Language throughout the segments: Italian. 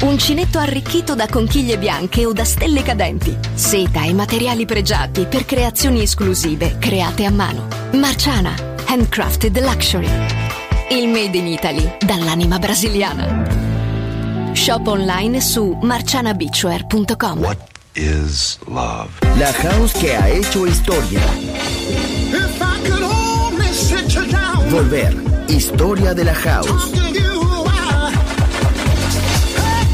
Uncinetto arricchito da conchiglie bianche o da stelle cadenti. Seta e materiali pregiati per creazioni esclusive create a mano. Marciana, handcrafted luxury. Il made in Italy dall'anima brasiliana. Shop online su marcianabeachwear.com. What is love? La house que ha hecho historia. If I could only sit you down, Volver. Historia de la house.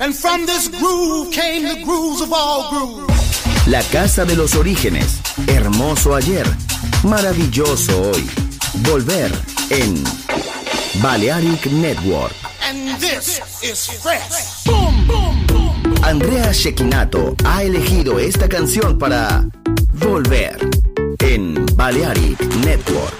And from this groove came the grooves of all grooves. La casa de los orígenes. Hermoso ayer. Maravilloso hoy. Volver en Balearic Network. And this is fresh. Boom, boom, boom. Andrea Shekinato ha elegido esta canción para Volver en Balearic Network.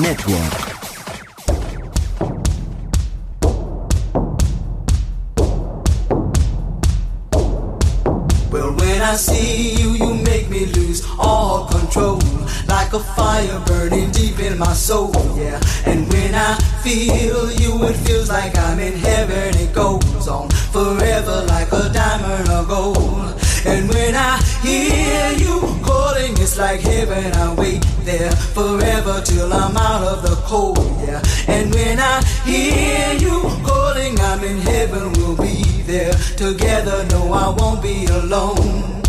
Network. Well, when I see you, you make me lose all control. Like a fire burning deep in my soul, yeah. And when I feel you, it feels like I'm in heaven. It goes on forever like a diamond like heaven. I wait there forever till I'm out of the cold, yeah. And when I hear you calling, I'm in heaven. We'll be there together. No, I won't be alone.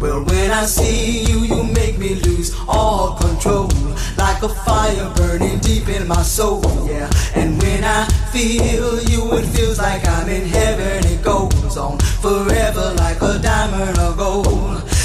Well, when I see you, you make me lose all control. Like a fire burning deep in my soul, yeah. And when I feel you, it feels like I'm in heaven. It goes on forever like a diamond or gold.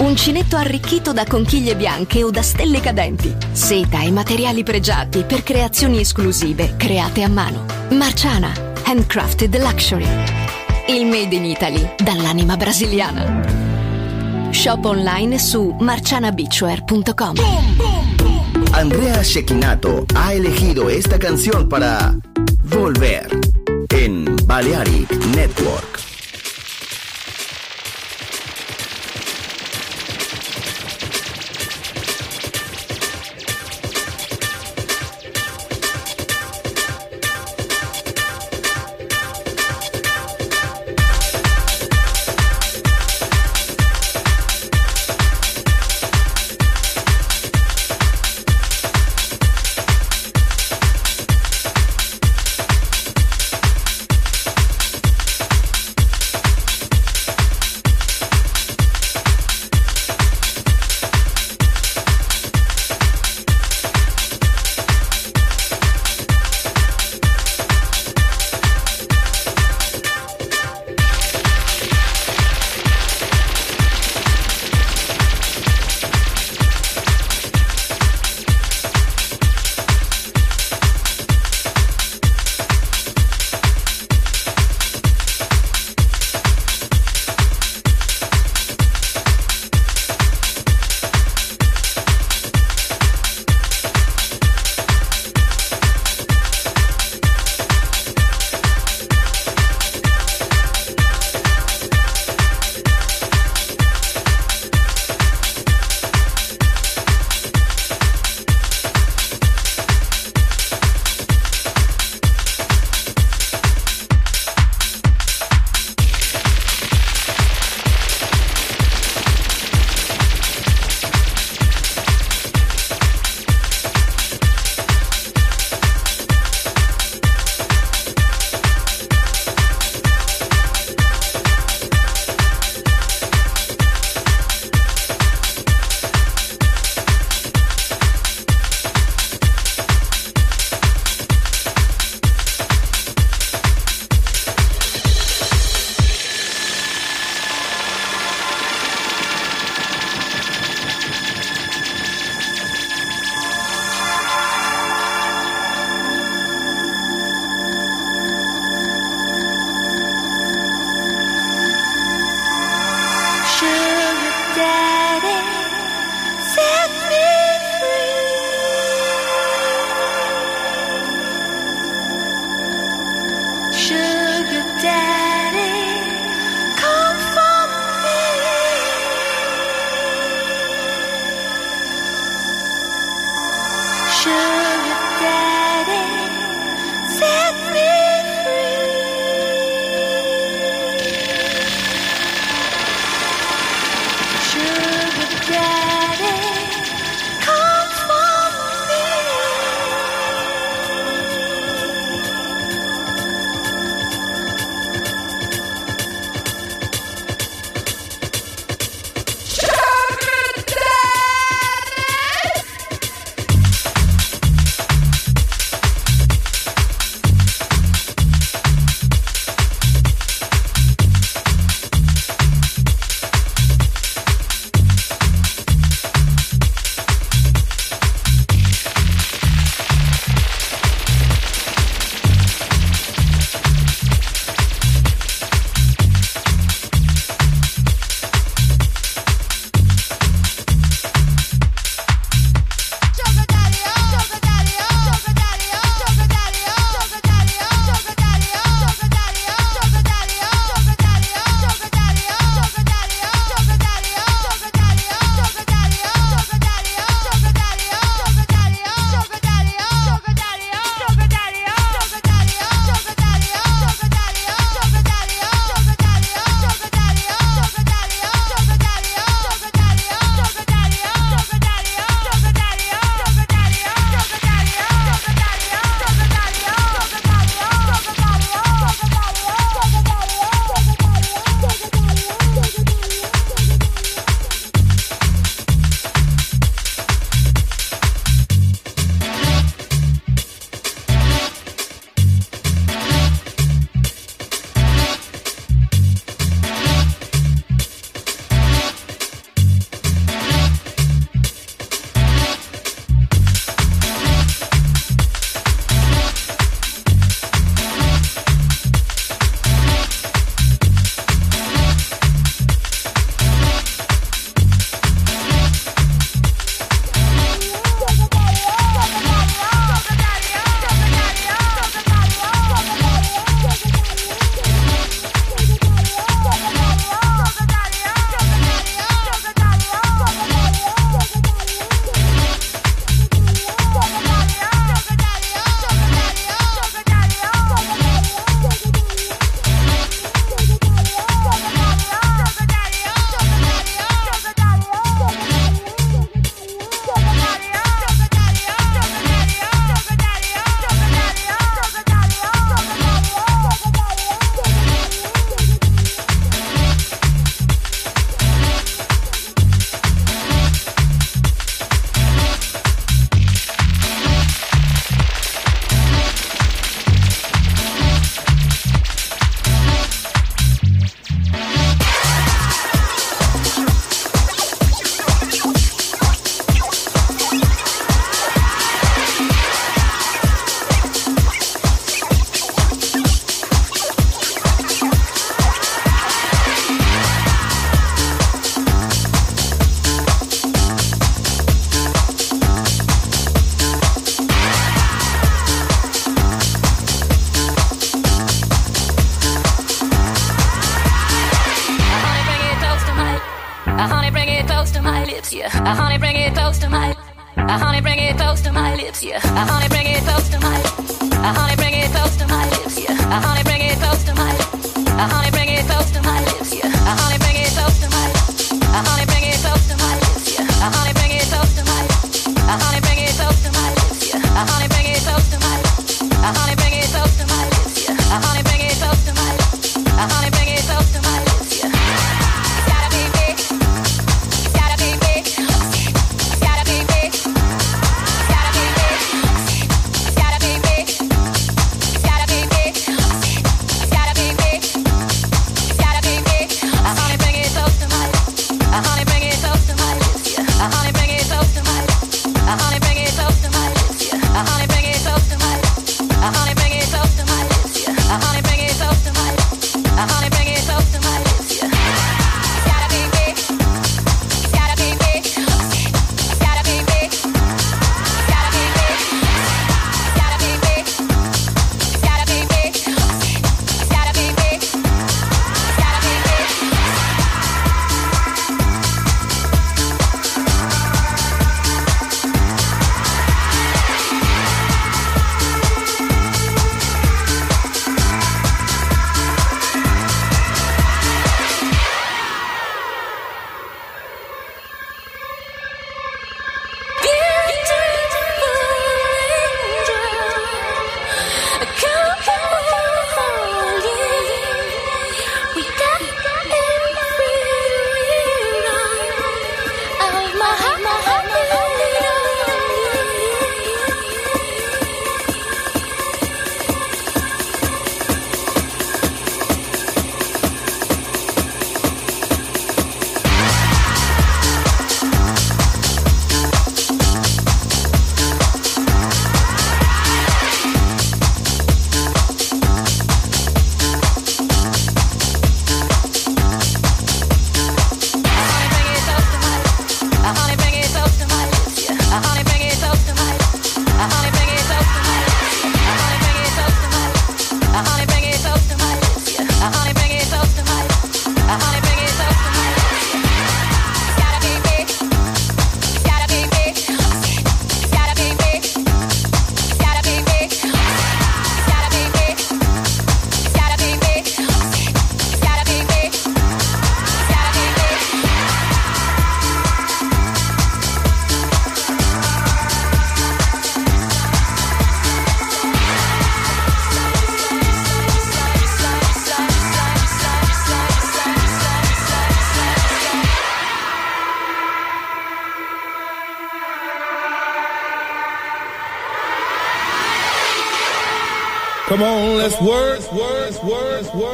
Uncinetto arricchito da conchiglie bianche o da stelle cadenti. Seta e materiali pregiati per creazioni esclusive create a mano. Marciana, handcrafted luxury. Il made in Italy dall'anima brasiliana. Shop online su marcianabeachwear.com. Andrea Shekinato ha elegido esta canción para Volver en Balearic Network.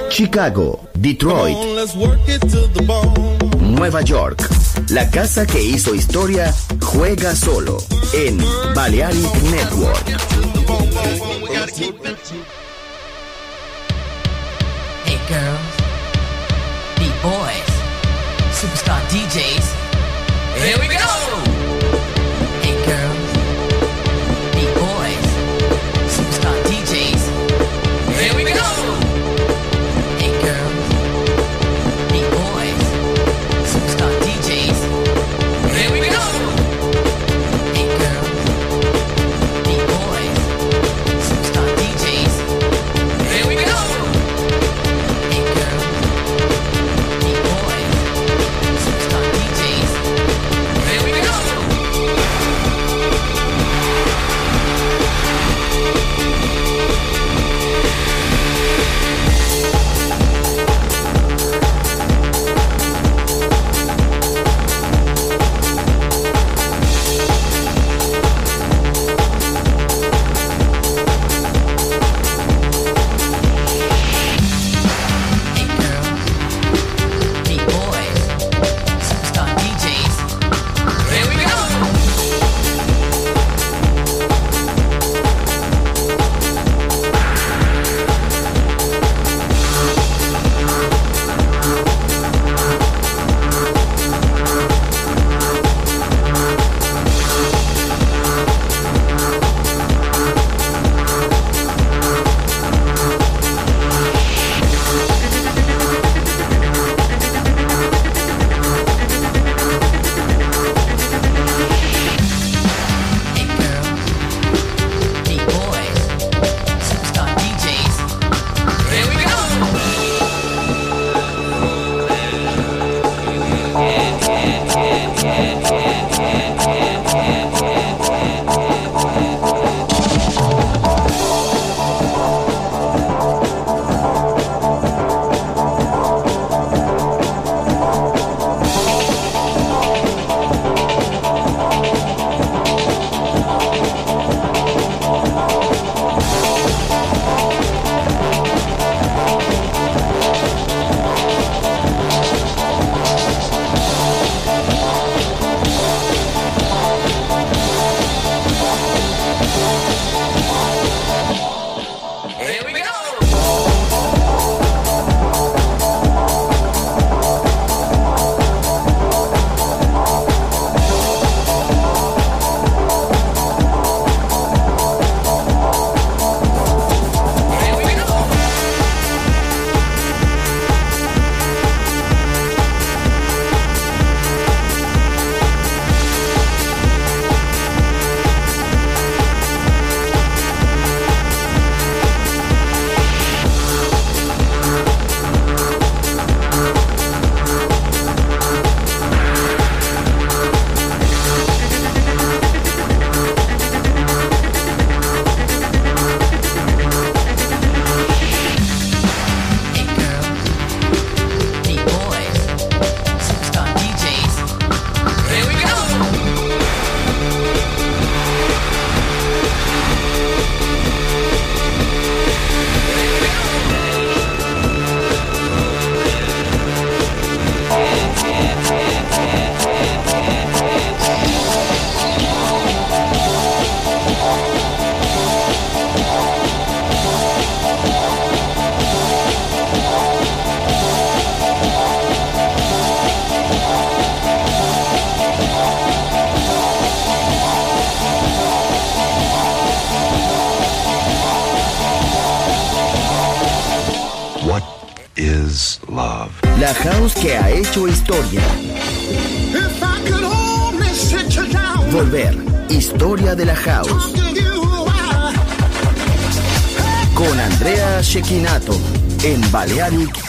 Chicago, Detroit. Nueva York. La casa que hizo historia juega solo en Balearic Network. Hey girls, B boys, superstar DJs. Here we go.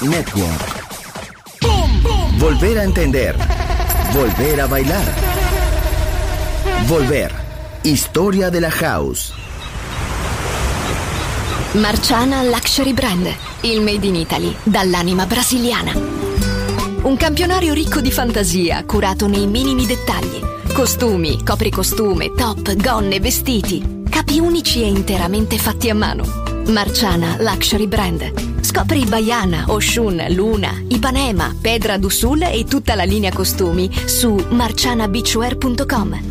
Network. Volver a entender. Volver a bailar. Volver. Historia de la house. Marciana Luxury Brand, il made in Italy dall'anima brasiliana. Un campionario ricco di fantasia, curato nei minimi dettagli. Costumi, copricostume, top, gonne, vestiti. Capi unici e interamente fatti a mano. Marciana Luxury Brand. Scopri Baiana, Oshun, Luna, Ipanema, Pedra do Sul e tutta la linea costumi su marcianabeachwear.com.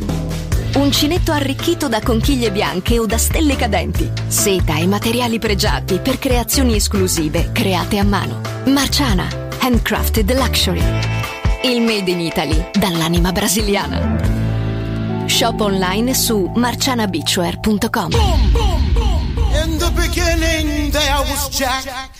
Uncinetto arricchito da conchiglie bianche o da stelle cadenti. Seta e materiali pregiati per creazioni esclusive create a mano. Marciana, handcrafted luxury. Il made in Italy dall'anima brasiliana. Shop online su marcianabeachwear.com. In the beginning there was Jack,